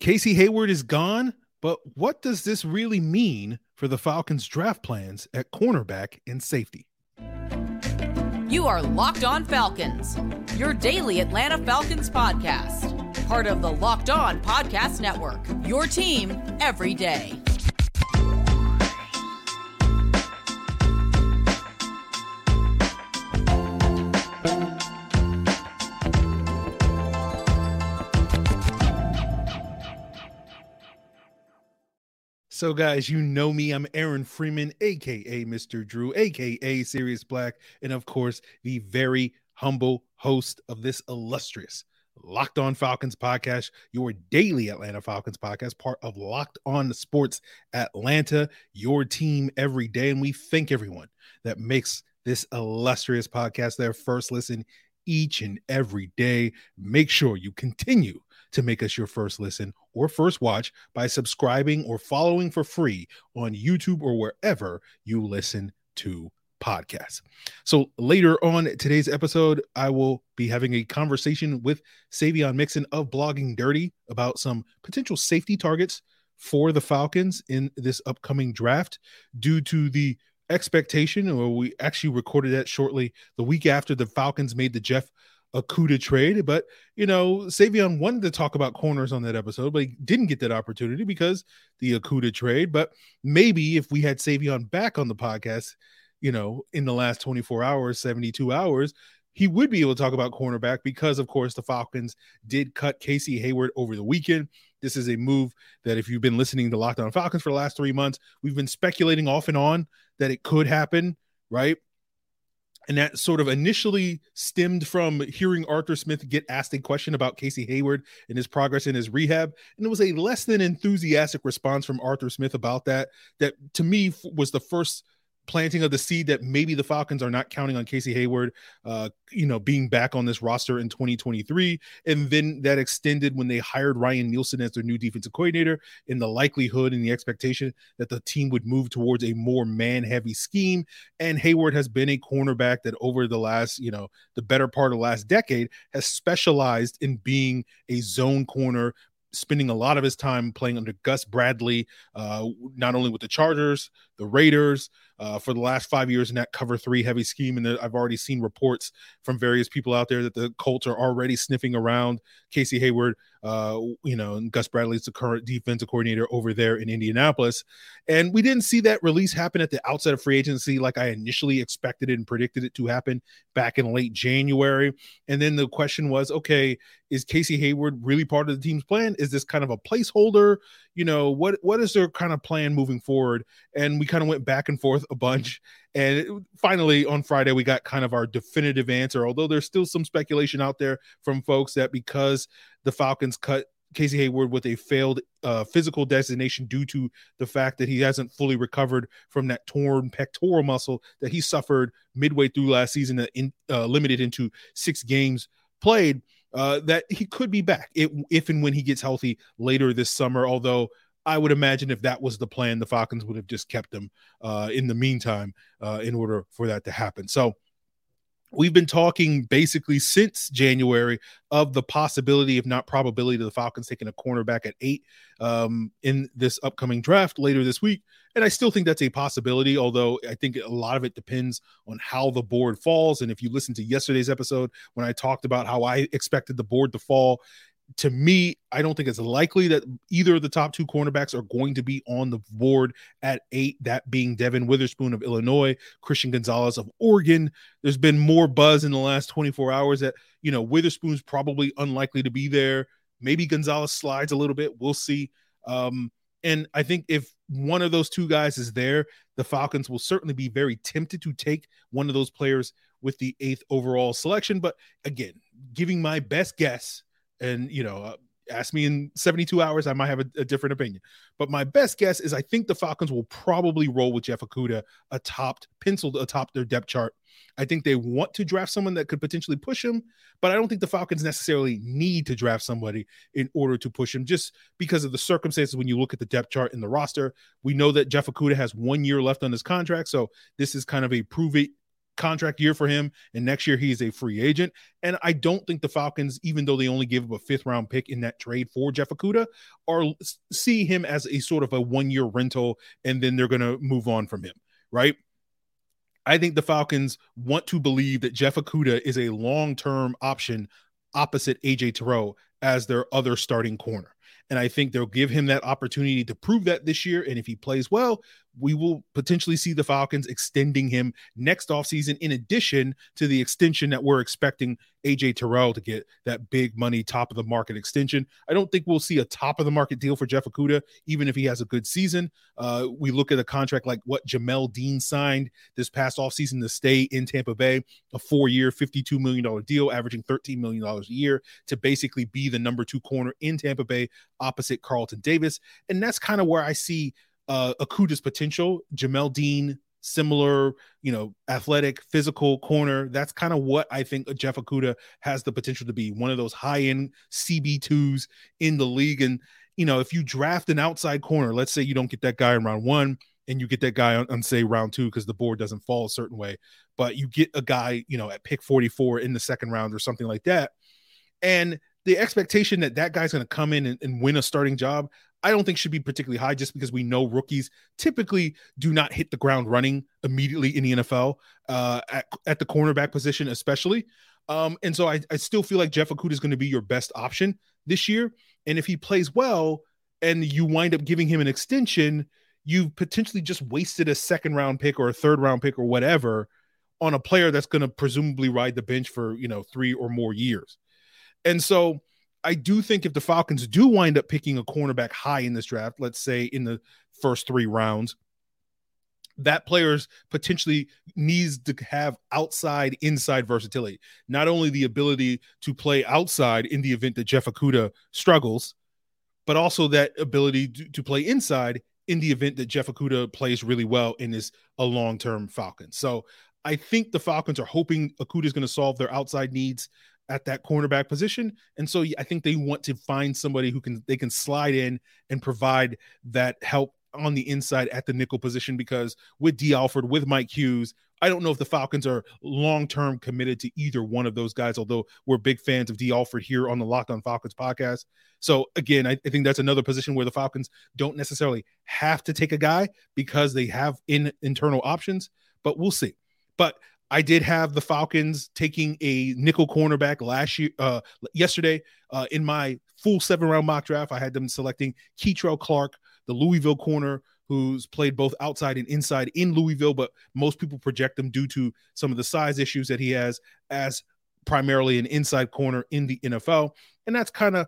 Casey Hayward is gone, but what does this really mean for the Falcons' draft plans at cornerback and safety? You are Locked On Falcons, your daily Atlanta Falcons podcast, part of the Locked On Podcast Network, your team every day. So, guys, you know me. I'm Aaron Freeman, aka Mr. Drew, aka Sirius Black, and of course, the very humble host of this illustrious Locked On Falcons podcast, your daily Atlanta Falcons podcast, part of Locked On Sports Atlanta, your team every day. And we thank everyone that makes this illustrious podcast their first listen each and every day. Make sure you continue to make us your first listen or first watch by subscribing or following for free on YouTube or wherever you listen to podcasts. So later on today's episode, I will be having a conversation with Saivion Mixon of Blogging Dirty about some potential safety targets for the Falcons in this upcoming draft due to the expectation, or we actually recorded that shortly the week after the Falcons made the Jeff Okudah trade. But you know, Saivion wanted to talk about corners on that episode, but he didn't get that opportunity because the Okudah trade. But maybe if we had Saivion back on the podcast, you know, in the last 24 hours, 72 hours, he would be able to talk about cornerback because, of course, the Falcons did cut Casey Hayward over the weekend. This is a move that, if you've been listening to Locked On Falcons for the last three months, we've been speculating off and on that it could happen, right? And that sort of initially stemmed from hearing Arthur Smith get asked a question about Casey Hayward and his progress in his rehab. And it was a less than enthusiastic response from Arthur Smith about that, that to me was the first planting of the seed that maybe the Falcons are not counting on Casey Hayward, uh, you know, being back on this roster in 2023. And then that extended when they hired Ryan Nielsen as their new defensive coordinator in the likelihood and the expectation that the team would move towards a more man heavy scheme. And Hayward has been a cornerback that over the last, you know, the better part of last decade has specialized in being a zone corner, spending a lot of his time playing under Gus Bradley, uh, not only with the Chargers, the Raiders, uh, for the last five years in that cover three heavy scheme. And I've already seen reports from various people out there that the Colts are already sniffing around Casey Hayward. Uh, you know, and Gus Bradley's the current defensive coordinator over there in Indianapolis. And we didn't see that release happen at the outset of free agency like I initially expected and predicted it to happen back in late January. And then the question was, okay, is Casey Hayward really part of the team's plan? Is this kind of a placeholder? You know, what what is their kind of plan moving forward? And we kind of went back and forth a bunch. And it, finally, on Friday, we got kind of our definitive answer. Although there's still some speculation out there from folks that because the Falcons cut Casey Hayward with a failed uh, physical designation due to the fact that he hasn't fully recovered from that torn pectoral muscle that he suffered midway through last season, that in, uh, limited into six games played. Uh, that he could be back if, if and when he gets healthy later this summer. Although I would imagine if that was the plan, the Falcons would have just kept him uh, in the meantime uh, in order for that to happen. So we've been talking basically since January of the possibility, if not probability, of the Falcons taking a cornerback at eight um, in this upcoming draft later this week. And I still think that's a possibility, although I think a lot of it depends on how the board falls. And if you listen to yesterday's episode when I talked about how I expected the board to fall, to me, I don't think it's likely that either of the top two cornerbacks are going to be on the board at eight, that being Devin Witherspoon of Illinois, Christian Gonzalez of Oregon. There's been more buzz in the last 24 hours that, you know, Witherspoon's probably unlikely to be there. Maybe Gonzalez slides a little bit. We'll see. Um, and I think if one of those two guys is there, the Falcons will certainly be very tempted to take one of those players with the eighth overall selection. But again, giving my best guess and you know, uh, ask me in 72 hours, I might have a, a, different opinion. But my best guess is I think the Falcons will probably roll with Jeff Okudah atop, penciled atop their depth chart. I think they want to draft someone that could potentially push him, but I don't think the Falcons necessarily need to draft somebody in order to push him just because of the circumstances when you look at the depth chart in the roster. We know that Jeff Okudah has one year left on his contract, so this is kind of a prove it contract year for him, and next year he's a free agent. And I don't think the Falcons, even though they only give up a fifth round pick in that trade for Jeff Okudah, are see him as a sort of a one year rental, and then they're going to move on from him, right? I think the Falcons want to believe that Jeff Okudah is a long term option opposite AJ Terrell as their other starting corner. And I think they'll give him that opportunity to prove that this year. And if he plays well, we will potentially see the Falcons extending him next offseason, in addition to the extension that we're expecting AJ Terrell to get that big money, top of the market extension. I don't think we'll see a top of the market deal for Jeff Okudah, even if he has a good season. Uh, we look at a contract like what Jamel Dean signed this past offseason to stay in Tampa Bay, a four year, $52 million deal, averaging $13 million a year to basically be the number two corner in Tampa Bay opposite Carlton Davis. And that's kind of where I see uh, Okudah's potential. Jamel Dean, similar, you know, athletic, physical corner. That's kind of what I think Jeff Okudah has the potential to be one of those high end CB2s in the league. And, you know, if you draft an outside corner, let's say you don't get that guy in round one and you get that guy on, on say round two because the board doesn't fall a certain way, but you get a guy, you know, at pick 44 in the second round or something like that. And the expectation that that guy's going to come in and, and, win a starting job, I don't think should be particularly high just because we know rookies typically do not hit the ground running immediately in the NFL uh, at, at the cornerback position, especially. Um, and so I, I still feel like Jeff Okudah is going to be your best option this year. And if he plays well and you wind up giving him an extension, you've potentially just wasted a second round pick or a third round pick or whatever on a player that's going to presumably ride the bench for, you know, three or more years. And so I do think if the Falcons do wind up picking a cornerback high in this draft, let's say in the first three rounds, that player's potentially needs to have outside inside versatility. Not only the ability to play outside in the event that Jeff Okudah struggles, but also that ability to, to play inside in the event that Jeff Okudah plays really well and is a long term Falcon. So I think the Falcons are hoping Okudah is going to solve their outside needs at that cornerback position. And so I think they want to find somebody who can they can slide in and provide that help on the inside at the nickel position because with Dee Alford, with Mike Hughes, I don't know if the Falcons are long term committed to either one of those guys, although we're big fans of Dee Alford here on the Locked on Falcons podcast. So, again, I, I, think that's another position where the Falcons don't necessarily have to take a guy because they have in internal options, but we'll see. But I did have the Falcons taking a nickel cornerback last year, uh, yesterday uh, in my full seven round mock draft. I had them selecting Kei'Trel Clark, the Louisville corner, who's played both outside and inside in Louisville, but most people project him due to some of the size issues that he has as primarily an inside corner in the NFL. And that's kind of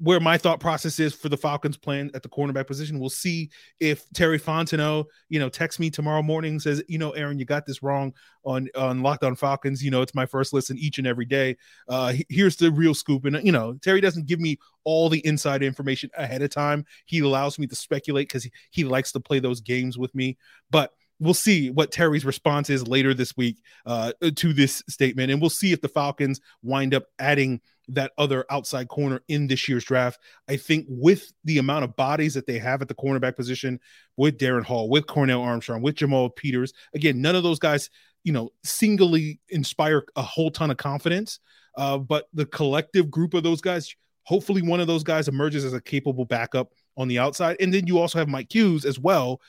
where my thought process is for the Falcons plan at the cornerback position. We'll see if Terry Fontenot, you know, texts me tomorrow morning, says, you know, Aaron, you got this wrong on on Locked On Falcons. You know, it's my first listen each and every day. Uh, here's the real scoop. And you know, Terry doesn't give me all the inside information ahead of time. He allows me to speculate because he, he likes to play those games with me. But we'll see what Terry's response is later this week uh, to this statement, and we'll see if the Falcons wind up adding that other outside corner in this year's draft. I think with the amount of bodies that they have at the cornerback position, with Darren Hall, with Cornell Armstrong, with Jamal Peters, again, none of those guys, you know, singly inspire a whole ton of confidence. Uh, but the collective group of those guys, hopefully, one of those guys emerges as a capable backup on the outside. And then you also have Mike Hughes as well,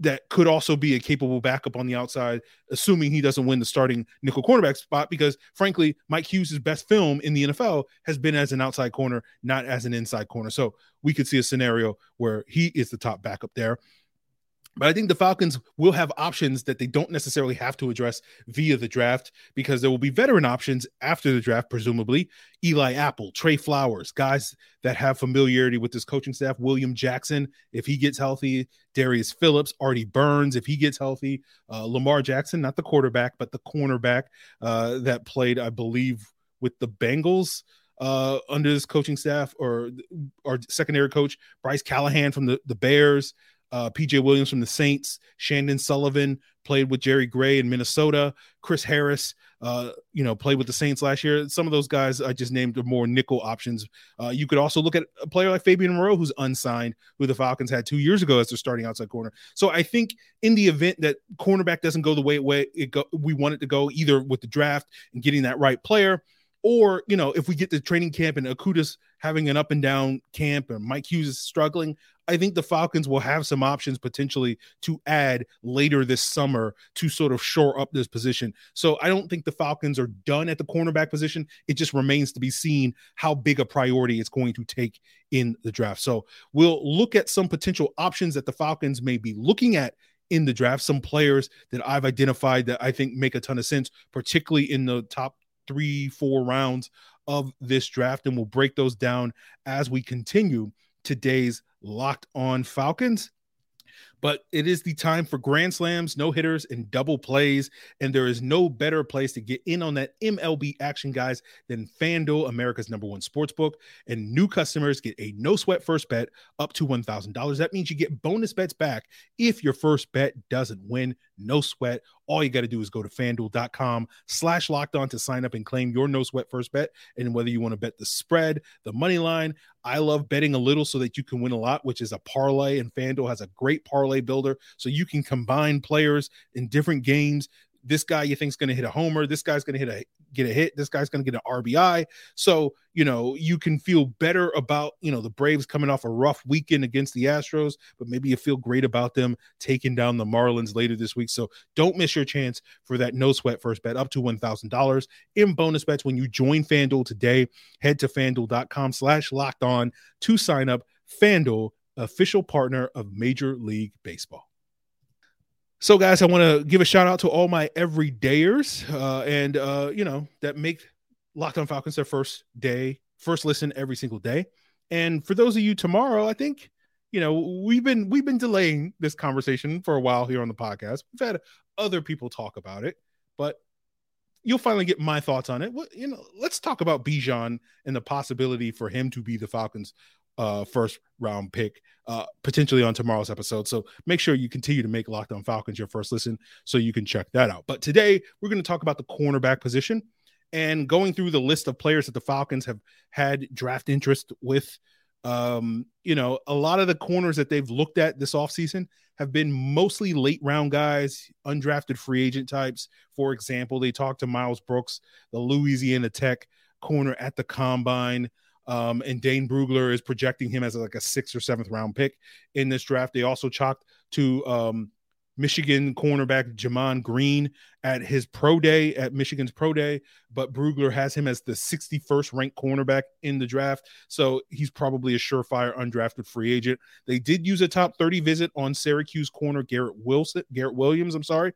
that could also be a capable backup on the outside, assuming he doesn't win the starting nickel cornerback spot. Because frankly, Mike Hughes' best film in the NFL has been as an outside corner, not as an inside corner. So we could see a scenario where he is the top backup there. But I think the Falcons will have options that they don't necessarily have to address via the draft because there will be veteran options after the draft, presumably. Eli Apple, Tre Flowers, guys that have familiarity with this coaching staff. William Jackson, if he gets healthy. Darius Phillips, Artie Burns, if he gets healthy. Uh, Lamar Jackson, not the quarterback, but the cornerback uh, that played, I believe, with the Bengals uh, under this coaching staff or our secondary coach, Bryce Callahan from the, the Bears. Uh, PJ Williams from the Saints, Chandon Sullivan played with Jerry Gray in Minnesota, Chris Harris, uh, you know, played with the Saints last year. Some of those guys I just named are more nickel options. Uh, you could also look at a player like Fabian Moreau, who's unsigned, who the Falcons had two years ago as their starting outside corner. So I think in the event that cornerback doesn't go the way it, way it go, we want it to go, either with the draft and getting that right player – or, you know, if we get to training camp and Okudah's having an up and down camp and Mike Hughes is struggling, I think the Falcons will have some options potentially to add later this summer to sort of shore up this position. So I don't think the Falcons are done at the cornerback position. It just remains to be seen how big a priority it's going to take in the draft. So we'll look at some potential options that the Falcons may be looking at in the draft, some players that I've identified that I think make a ton of sense, particularly in the top three, four rounds of this draft, and we'll break those down as we continue today's Locked On Falcons. But it is the time for grand slams, no hitters, and double plays. And there is no better place to get in on that MLB action, guys, than FanDuel, America's number one sports book. And new customers get a no sweat first bet up to $1,000. That means you get bonus bets back if your first bet doesn't win. No sweat. All you got to do is go to fanduel.com slash locked on to sign up and claim your no sweat first bet. And whether you want to bet the spread, the money line, I love betting a little so that you can win a lot, which is a parlay. And FanDuel has a great parlay builder. So you can combine players in different games this guy you think is going to hit a homer this guy's going to hit a get a hit this guy's going to get an rbi so you know you can feel better about you know the braves coming off a rough weekend against the astros but maybe you feel great about them taking down the marlins later this week. So don't miss your chance for that no sweat first bet up to $1000 in bonus bets when you join fanduel today. Head to fanduel.com slash locked on to sign up fanduel official partner of major league baseball so, guys, I want to give a shout out to all my everydayers, uh, and uh, you know that make Locked On Falcons their first day, first listen every single day. And for those of you tomorrow, I think you know we've been we've been delaying this conversation for a while here on the podcast. We've had other people talk about it, but you'll finally get my thoughts on it. Well, you know, let's talk about Bijan and the possibility for him to be the Falcons' uh, first round pick uh, potentially on tomorrow's episode. So make sure you continue to make Locked On Falcons your first listen so you can check that out. But today we're going to talk about the cornerback position and going through the list of players that the Falcons have had draft interest with. Um, you know, a lot of the corners that they've looked at this offseason have been mostly late round guys, undrafted free agent types. For example, they talked to Miles Brooks, the Louisiana Tech corner at the combine. Um, and Dane Brugler is projecting him as like a sixth or seventh round pick in this draft. They also chalked to um, Michigan cornerback Gemon Green at his pro day at Michigan's pro day, but Brugler has him as the 61st ranked cornerback in the draft. So he's probably a surefire undrafted free agent. They did use a top 30 visit on Syracuse corner Garrett Wilson, Garrett Williams, I'm sorry,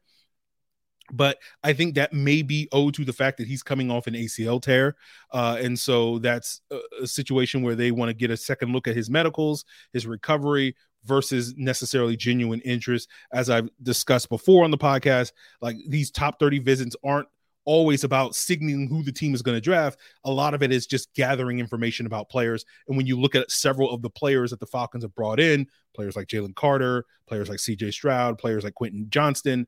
but I think that may be owed to the fact that he's coming off an ACL tear. Uh, and so that's a, a situation where they want to get a second look at his medicals, his recovery versus necessarily genuine interest. As I've discussed before on the podcast, like these top 30 visits aren't always about signaling who the team is going to draft. A lot of it is just gathering information about players. And when you look at several of the players that the Falcons have brought in, players like Jalen Carter, players like CJ Stroud, players like Quentin Johnston,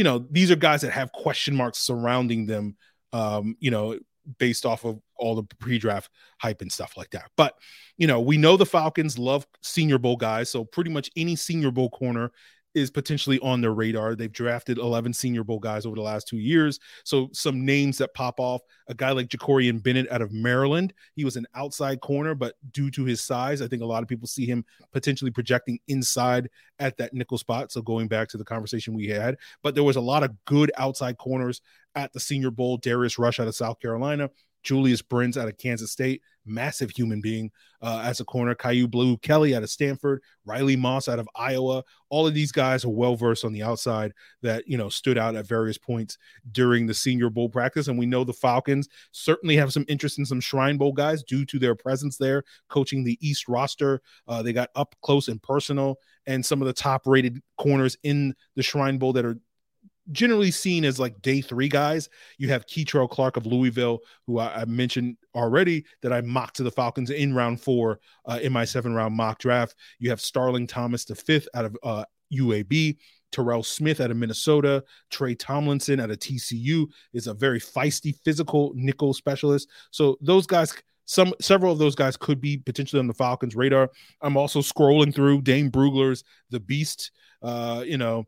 you know, these are guys that have question marks surrounding them, um, you know, based off of all the pre-draft hype and stuff like that. But you know, we know the Falcons love Senior Bowl guys, so pretty much any Senior Bowl corner is potentially on their radar. They've drafted 11 Senior Bowl guys over the last two years. So some names that pop off a guy like Jakorian Bennett out of Maryland. He was an outside corner, but due to his size, I think a lot of people see him potentially projecting inside at that nickel spot. So going back to the conversation we had, but there was a lot of good outside corners at the Senior Bowl. Darius Rush out of South Carolina. Julius Brents out of Kansas State, massive human being uh, as a corner. Kyu Blue Kelly out of Stanford, Riley Moss out of Iowa. All of these guys are well versed on the outside that you know stood out at various points during the Senior Bowl practice. And we know the Falcons certainly have some interest in some Shrine Bowl guys due to their presence there, coaching the East roster. Uh, they got up close and personal, and some of the top rated corners in the Shrine Bowl that are generally seen as like day three guys. You have Kei'Trel Clark of Louisville, who I, I, mentioned already that I mocked to the Falcons in round four uh, in my seven round mock draft. You have Starling Thomas, the fifth out of uh, UAB. Terrell Smith out of Minnesota, Tre Tomlinson out of TCU is a very feisty physical nickel specialist. So those guys some several of those guys could be potentially on the Falcons radar. I'm also scrolling through Dane Brugler's The Beast, uh, you know,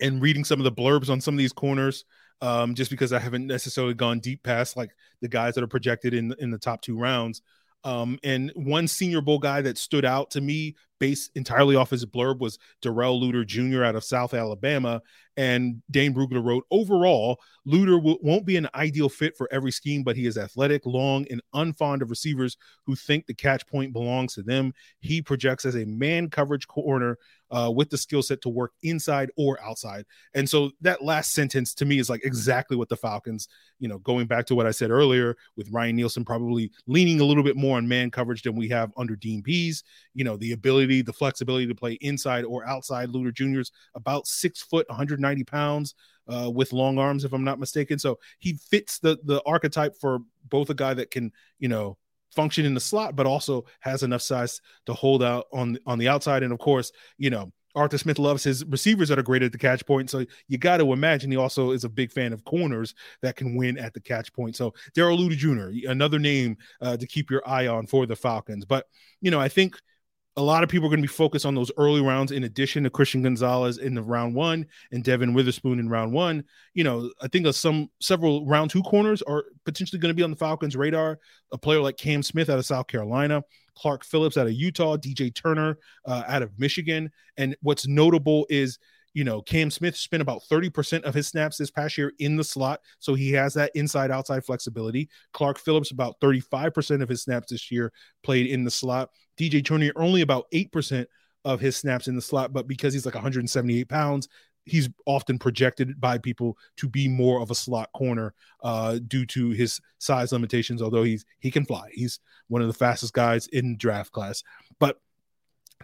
and reading some of the blurbs on some of these corners um, just because I haven't necessarily gone deep past like the guys that are projected in in the top two rounds. Um, and one Senior Bowl guy that stood out to me based entirely off his blurb was Darrell Luter Jr. out of South Alabama. And Dane Brugler wrote, overall, Luter w- won't be an ideal fit for every scheme, but he is athletic, long, and unfond of receivers who think the catch point belongs to them. He projects as a man coverage corner uh, with the skill set to work inside or outside. And so that last sentence to me is like exactly what the Falcons, you know, going back to what I said earlier with Ryan Nielsen probably leaning a little bit more on man coverage than we have under Dean Pees, you know, the ability, the flexibility to play inside or outside. Luter Jr.'s about six foot, 190 pounds. Uh, with long arms, if I'm not mistaken, so he fits the the archetype for both a guy that can, you know, function in the slot, but also has enough size to hold out on on the outside. And of course, you know, Arthur Smith loves his receivers that are great at the catch point. So you got to imagine he also is a big fan of corners that can win at the catch point. So Darrell Luter Jr., another name uh, to keep your eye on for the Falcons. But, you know, I think a lot of people are going to be focused on those early rounds in addition to Christian Gonzalez in the round one and Devin Witherspoon in round one. You know, I think of some several round two corners are potentially going to be on the Falcons' radar. A player like Cam Smith out of South Carolina, Clark Phillips out of Utah, DJ Turner uh, out of Michigan. And what's notable is you know, Cam Smith spent about 30% of his snaps this past year in the slot. So he has that inside outside flexibility. Clark Phillips, about 35% of his snaps this year played in the slot. DJ Turner, only about 8% of his snaps in the slot, but because he's like 178 pounds, he's often projected by people to be more of a slot corner uh, due to his size limitations. Although he's he can fly, he's one of the fastest guys in draft class. But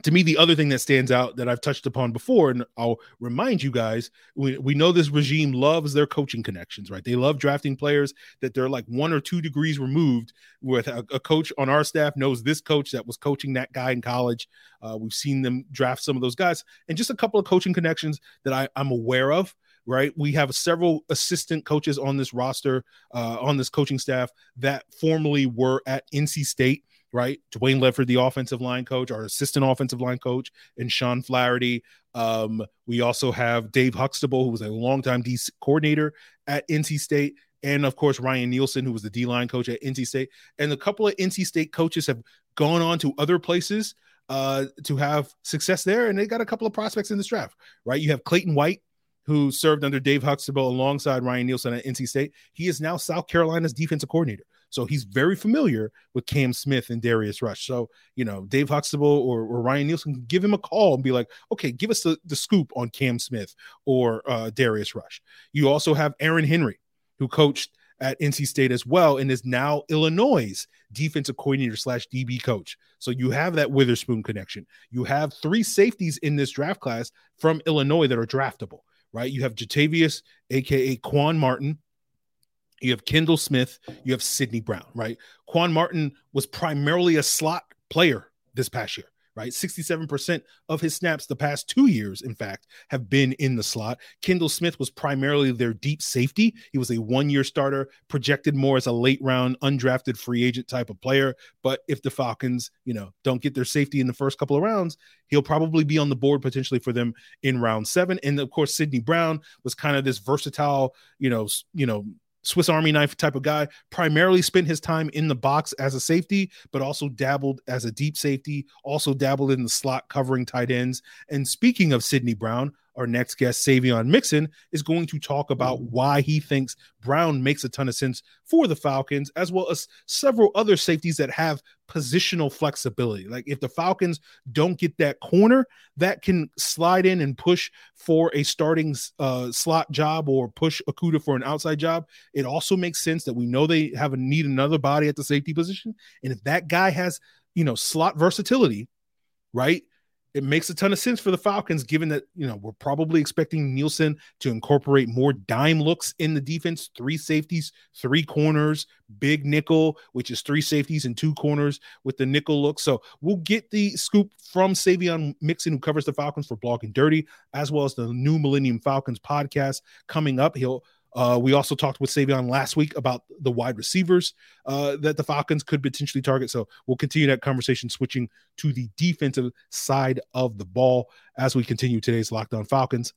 to me, the other thing that stands out that I've touched upon before, and I'll remind you guys, we, we know this regime loves their coaching connections, right? They love drafting players that they're like one or two degrees removed with a, a coach on our staff knows this coach that was coaching that guy in college. Uh, we've seen them draft some of those guys, and just a couple of coaching connections that I, I'm aware of right? We have several assistant coaches on this roster, uh, on this coaching staff that formerly were at NC State right? Dwayne Ledford, the offensive line coach, our assistant offensive line coach, and Sean Flaherty. Um, we also have Dave Huxtable, who was a longtime D coordinator at NC State, and of course Ryan Nielsen, who was the D line coach at NC State. And a couple of NC State coaches have gone on to other places uh, to have success there, and they got a couple of prospects in this draft, right? You have Clayton White, who served under Dave Huxtable alongside Ryan Nielsen at NC State. He is now South Carolina's defensive coordinator. So he's very familiar with Cam Smith and Darius Rush. So, you know, Dave Huxtable or, or Ryan Nielsen can give him a call and be like, okay, give us the, the scoop on Cam Smith or uh, Darius Rush. You also have Aaron Henry, who coached at NC State as well and is now Illinois' defensive coordinator slash DB coach. So you have that Witherspoon connection. You have three safeties in this draft class from Illinois that are draftable, right? You have Jartavius, aka Quan Martin, you have Kendall Smith, you have Sydney Brown, right? Quan Martin was primarily a slot player this past year, right? 67% of his snaps the past two years, in fact, have been in the slot. Kendall Smith was primarily their deep safety. He was a one year starter, projected more as a late round, undrafted free agent type of player. But if the Falcons, you know, don't get their safety in the first couple of rounds, he'll probably be on the board potentially for them in round seven. And of course, Sydney Brown was kind of this versatile, you know, you know, Swiss Army knife type of guy, primarily spent his time in the box as a safety, but also dabbled as a deep safety, also dabbled in the slot covering tight ends. And speaking of Sydney Brown, our next guest, Saivion Mixon, is going to talk about why he thinks Brown makes a ton of sense for the Falcons, as well as several other safeties that have positional flexibility. Like if the Falcons don't get that corner that can slide in and push for a starting uh, slot job or push Okudah for an outside job, it also makes sense that we know they have a need another body at the safety position. And if that guy has, you know, slot versatility, right? It makes a ton of sense for the Falcons, given that you know we're probably expecting Nielsen to incorporate more dime looks in the defense, three safeties, three corners, big nickel, which is three safeties and two corners with the nickel look. So we'll get the scoop from Saivion Mixon, who covers the Falcons for Blogging Dirty, as well as the new Millennium Falcons podcast coming up. He'll uh, we also talked with Saivion last week about the wide receivers uh, that the Falcons could potentially target. So we'll continue that conversation, switching to the defensive side of the ball as we continue today's Locked On Falcons.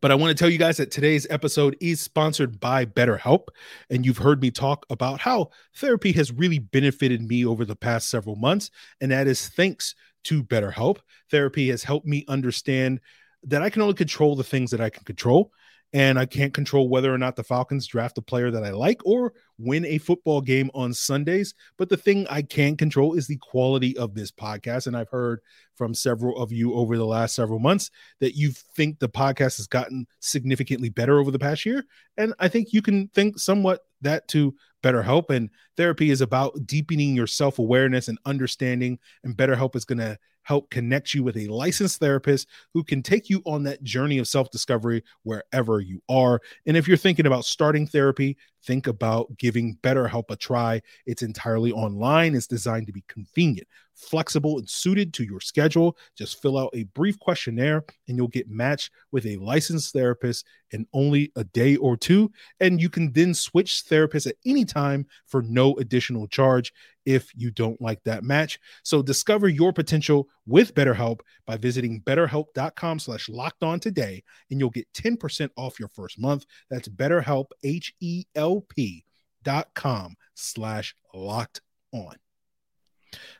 But I want to tell you guys that today's episode is sponsored by BetterHelp. And you've heard me talk about how therapy has really benefited me over the past several months. And that is thanks to BetterHelp. Therapy has helped me understand that I can only control the things that I can control and I can't control whether or not the Falcons draft a player that I like or win a football game on Sundays. But the thing I can control is the quality of this podcast. And I've heard from several of you over the last several months that you think the podcast has gotten significantly better over the past year. And I think you can think somewhat that to BetterHelp. And therapy is about deepening your self awareness and understanding. And BetterHelp is going to help connect you with a licensed therapist who can take you on that journey of self discovery wherever you are. And if you're thinking about starting therapy, think about giving BetterHelp a try. It's entirely online, it's designed to be convenient, flexible, and suited to your schedule. Just fill out a brief questionnaire and you'll get matched with a licensed therapist in only a day or two. And you can then switch therapists at any time for no additional charge if you don't like that match. So discover your potential with BetterHelp by visiting betterhelp.com slash locked on today, and you'll get 10% off your first month. That's betterhelp, H-E-L-P dot com slash locked on.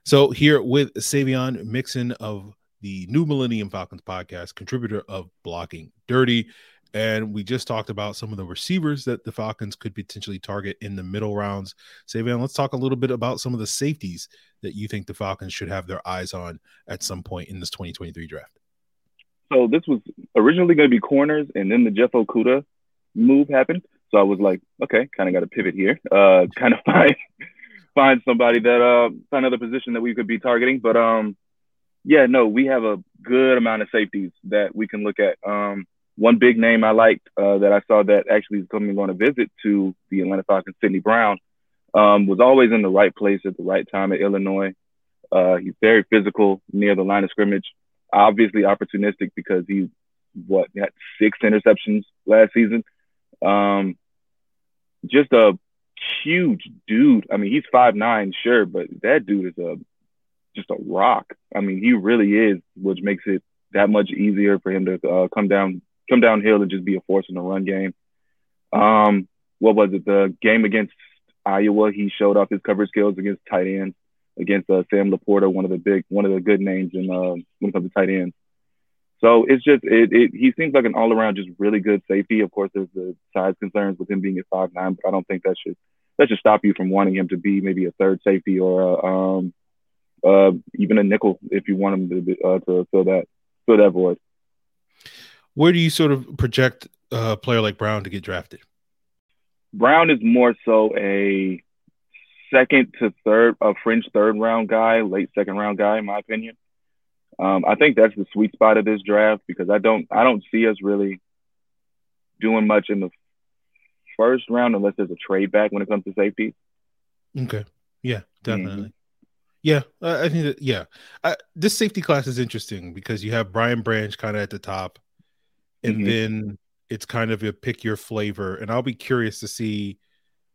So here with Saivion Mixon of the New Millennium Falcons podcast, contributor of Blogging Dirty, and we just talked about some of the receivers that the Falcons could potentially target in the middle rounds. Saivion, let's talk a little bit about some of the safeties that you think the Falcons should have their eyes on at some point in this 2023 draft. So this was originally going to be corners, and then the Jeff Okudah move happened. So I was like, okay, kind of got to pivot here, uh, kind of find find somebody that uh find another position that we could be targeting. But um, yeah, no, we have a good amount of safeties that we can look at. Um, one big name I liked uh, that I saw that actually is coming on a visit to the Atlanta Falcons, Sydney Brown, um, was always in the right place at the right time at Illinois. Uh, he's very physical near the line of scrimmage, obviously opportunistic because he what had six interceptions last season. Um, just a huge dude. I mean, he's five nine, sure, but that dude is a just a rock. I mean, he really is, which makes it that much easier for him to uh, come down come downhill and just be a force in the run game. Um, what was it? The game against Iowa, he showed off his coverage skills against tight ends against uh, Sam LaPorta, one of the big, one of the good names in uh, when it comes to tight ends. So it's just it, it he seems like an all around just really good safety. Of course, there's the size concerns with him being at five nine, but I don't think that should that should stop you from wanting him to be maybe a third safety or a, um, uh, even a nickel if you want him to be, uh, to fill that fill that void. Where do you sort of project a player like Brown to get drafted? Brown is more so a second to third, a fringe third round guy, late second round guy, in my opinion. Um, I think that's the sweet spot of this draft because I don't I don't see us really doing much in the first round unless there's a trade back when it comes to safety. Okay. Yeah, definitely. Mm-hmm. Yeah, I think that. Yeah, I, this safety class is interesting because you have Brian Branch kind of at the top, and mm-hmm. then it's kind of a pick your flavor. And I'll be curious to see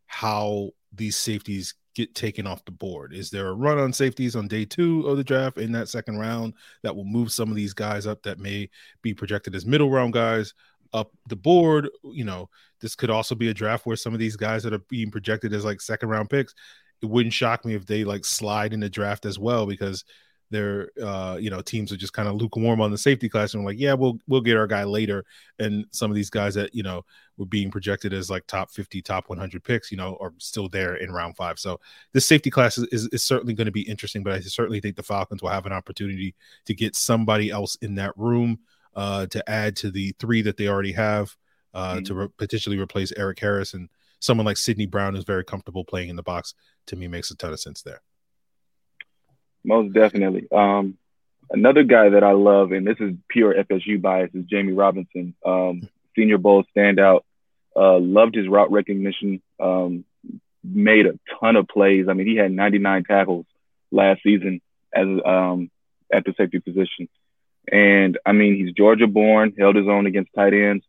how these safeties get taken off the board. Is there a run on safeties on day two of the draft in that second round that will move some of these guys up that may be projected as middle round guys up the board? You know, this could also be a draft where some of these guys that are being projected as like second round picks. It wouldn't shock me if they like slide in the draft as well because their uh, you know teams are just kind of lukewarm on the safety class and like yeah we'll we'll get our guy later. And some of these guys that you know were being projected as like top 50 top 100 picks you know are still there in round five. So this safety class is, is, is certainly going to be interesting but i certainly think the falcons will have an opportunity to get somebody else in that room uh, to add to the three that they already have uh, mm-hmm. to re- potentially replace eric harris and someone like sydney brown is very comfortable playing in the box. To me makes a ton of sense there most definitely. Um, another guy that I love, and this is pure FSU bias, is Jammie Robinson, um, Senior Bowl standout. Uh, loved his route recognition. Um, made a ton of plays. I mean, he had 99 tackles last season as um, at the safety position. And I mean, he's Georgia born, held his own against tight ends,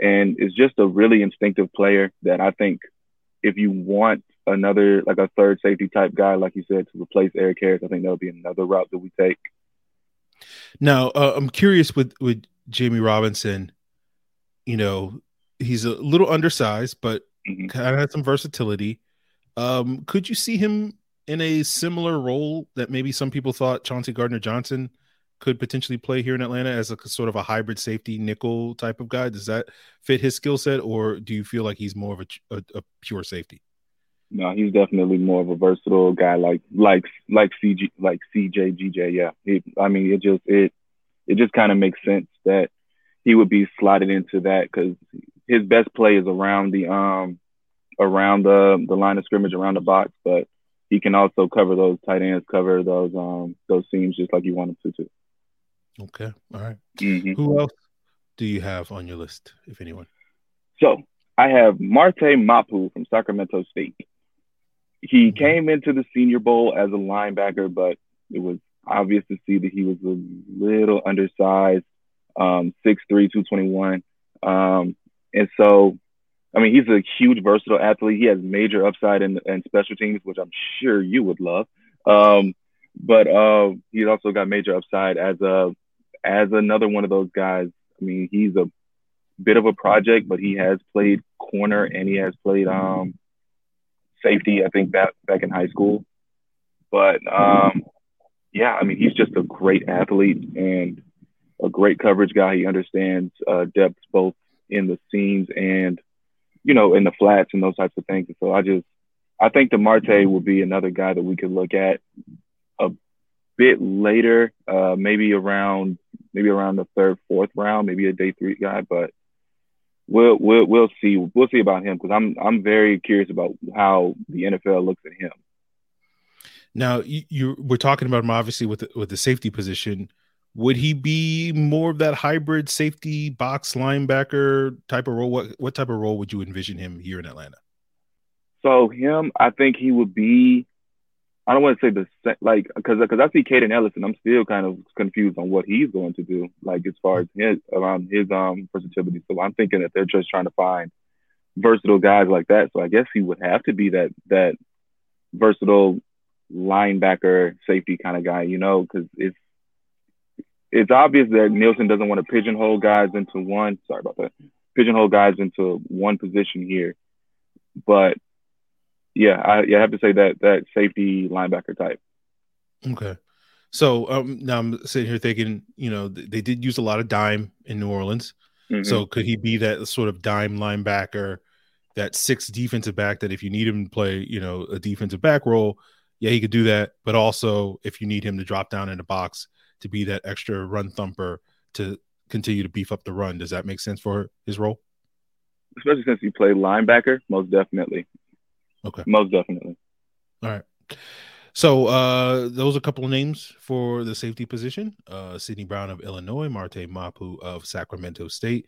and is just a really instinctive player that I think if you want another, like a third safety type guy, like you said, to replace Erik Harris, I think that'll be another route that we take. Now, uh, I'm curious with, with Jammie Robinson, you know, he's a little undersized, but mm-hmm. kind of had some versatility. Um, could you see him in a similar role that maybe some people thought Chauncey Gardner Johnson could potentially play here in Atlanta as a sort of a hybrid safety nickel type of guy? Does that fit his skill set, or do you feel like he's more of a, a, a, pure safety? No, he's definitely more of a versatile guy, like like like CG like CJ GJ. Yeah, he, I mean, it just it it just kind of makes sense that he would be slotted into that because his best play is around the um around the the line of scrimmage around the box, but he can also cover those tight ends, cover those um those seams just like you want him to too. Okay, all right. mm-hmm. Who else do you have on your list, if anyone? So I have Marte Mapu from Sacramento State. He came into the Senior Bowl as a linebacker, but it was obvious to see that he was a little undersized, um, 6'3", 221. Um, and so I mean, he's a huge, versatile athlete. He has major upside in, in special teams, which I'm sure you would love. Um, but uh, he's also got major upside as a as another one of those guys. I mean, he's a bit of a project, but he has played corner and he has played um, safety. I think back back in high school. But um, yeah, I mean, he's just a great athlete and a great coverage guy. He understands uh, depth both in the seams and you know, in the flats and those types of things. And so I just, I think the Marte will be another guy that we could look at a bit later, uh, maybe around, maybe around the third, fourth round, maybe a day three guy, but we'll, we'll, we'll see, we'll see about him. Cause I'm, I'm very curious about how the NFL looks at him. Now you, you we're talking about him obviously with the, with the safety position would he be more of that hybrid safety box linebacker type of role? What what type of role would you envision him here in Atlanta? So him, I think he would be. I don't want to say the same, like because because I see Kaden Elliss and I'm still kind of confused on what he's going to do like as far as his around his um versatility. So I'm thinking that they're just trying to find versatile guys like that. So I guess he would have to be that that versatile linebacker safety kind of guy, you know, because it's it's obvious that Nielsen doesn't want to pigeonhole guys into one. Sorry about that. Pigeonhole guys into one position here, but yeah, I, yeah, I have to say that that safety linebacker type. Okay, so um, now I'm sitting here thinking, you know, they did use a lot of dime in New Orleans. Mm-hmm. So could he be that sort of dime linebacker, that six defensive back that if you need him to play, you know, a defensive back role, yeah, he could do that. But also if you need him to drop down in the box, to be that extra run thumper to continue to beef up the run. Does that make sense for his role? Especially since he played linebacker, most definitely. Okay. Most definitely. All right. So uh, those are a couple of names for the safety position. Uh, Sydney Brown of Illinois, Marte Mapu of Sacramento State,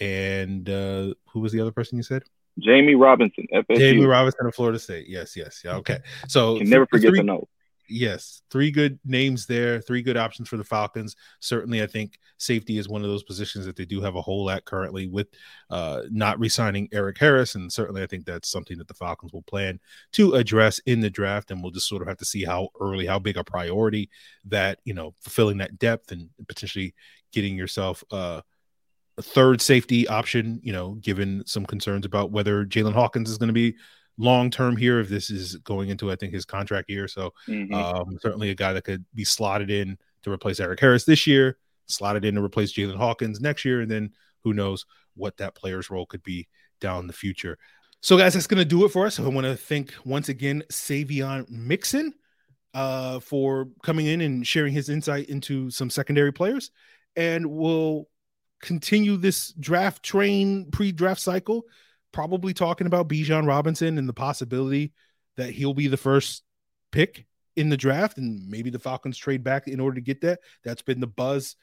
and uh, who was the other person you said? Jammie Robinson, FSU. Jammie Robinson of Florida State. Yes, yes, yeah. Okay, so Can never forget three, the note yes, three good names there, three good options for the Falcons. Certainly, I think safety is one of those positions that they do have a hole at currently with uh, not re-signing Erik Harris, and certainly I think that's something that the Falcons will plan to address in the draft, and we'll just sort of have to see how early, how big a priority that you know fulfilling that depth and potentially getting yourself uh, a third safety option. You know, given some concerns about whether Jaylinn Hawkins is going to be long term here if this is going into I think his contract year. So mm-hmm. um, certainly a guy that could be slotted in to replace Erik Harris this year, slotted in to replace Jaylinn Hawkins next year, and then who knows what that player's role could be down the future. So guys, that's gonna do it for us. I want to thank once again Saivion Mixon uh, for coming in and sharing his insight into some secondary players, and we'll continue this draft train pre-draft cycle probably talking about Bijan Robinson and the possibility that he'll be the first pick in the draft, and maybe the Falcons trade back in order to get that. That's been the buzz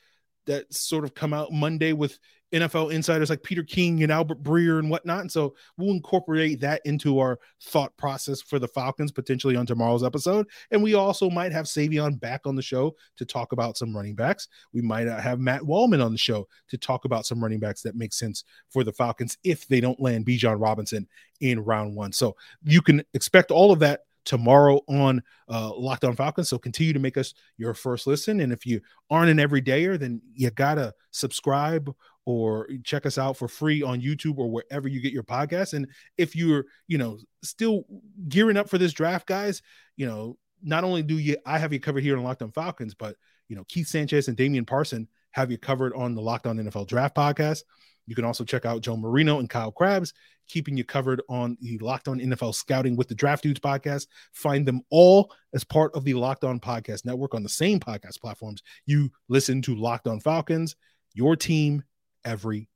that sort of come out Monday with NFL insiders like Peter King and Albert Breer and whatnot. And so we'll incorporate that into our thought process for the Falcons potentially on tomorrow's episode. And we also might have Saivion back on the show to talk about some running backs. We might have Matt Wallman on the show to talk about some running backs that make sense for the Falcons if they don't land Bijan Robinson in round one. So you can expect all of that tomorrow on uh, Locked On Falcons. So continue to make us your first listen. And if you aren't an everydayer, then you gotta subscribe or check us out for free on YouTube or wherever you get your podcasts. And if you're, you know, still gearing up for this draft, guys, you know, not only do you I have you covered here on Locked On Falcons, but you know, Keith Sanchez and Damian Parson have you covered on the Locked On NFL Draft podcast. You can also check out Joe Marino and Kyle Crabbs, keeping you covered on the Locked On NFL Scouting with the Draft Dudes podcast. Find them all as part of the Locked On Podcast Network on the same podcast platforms you listen to Locked On Falcons, your team every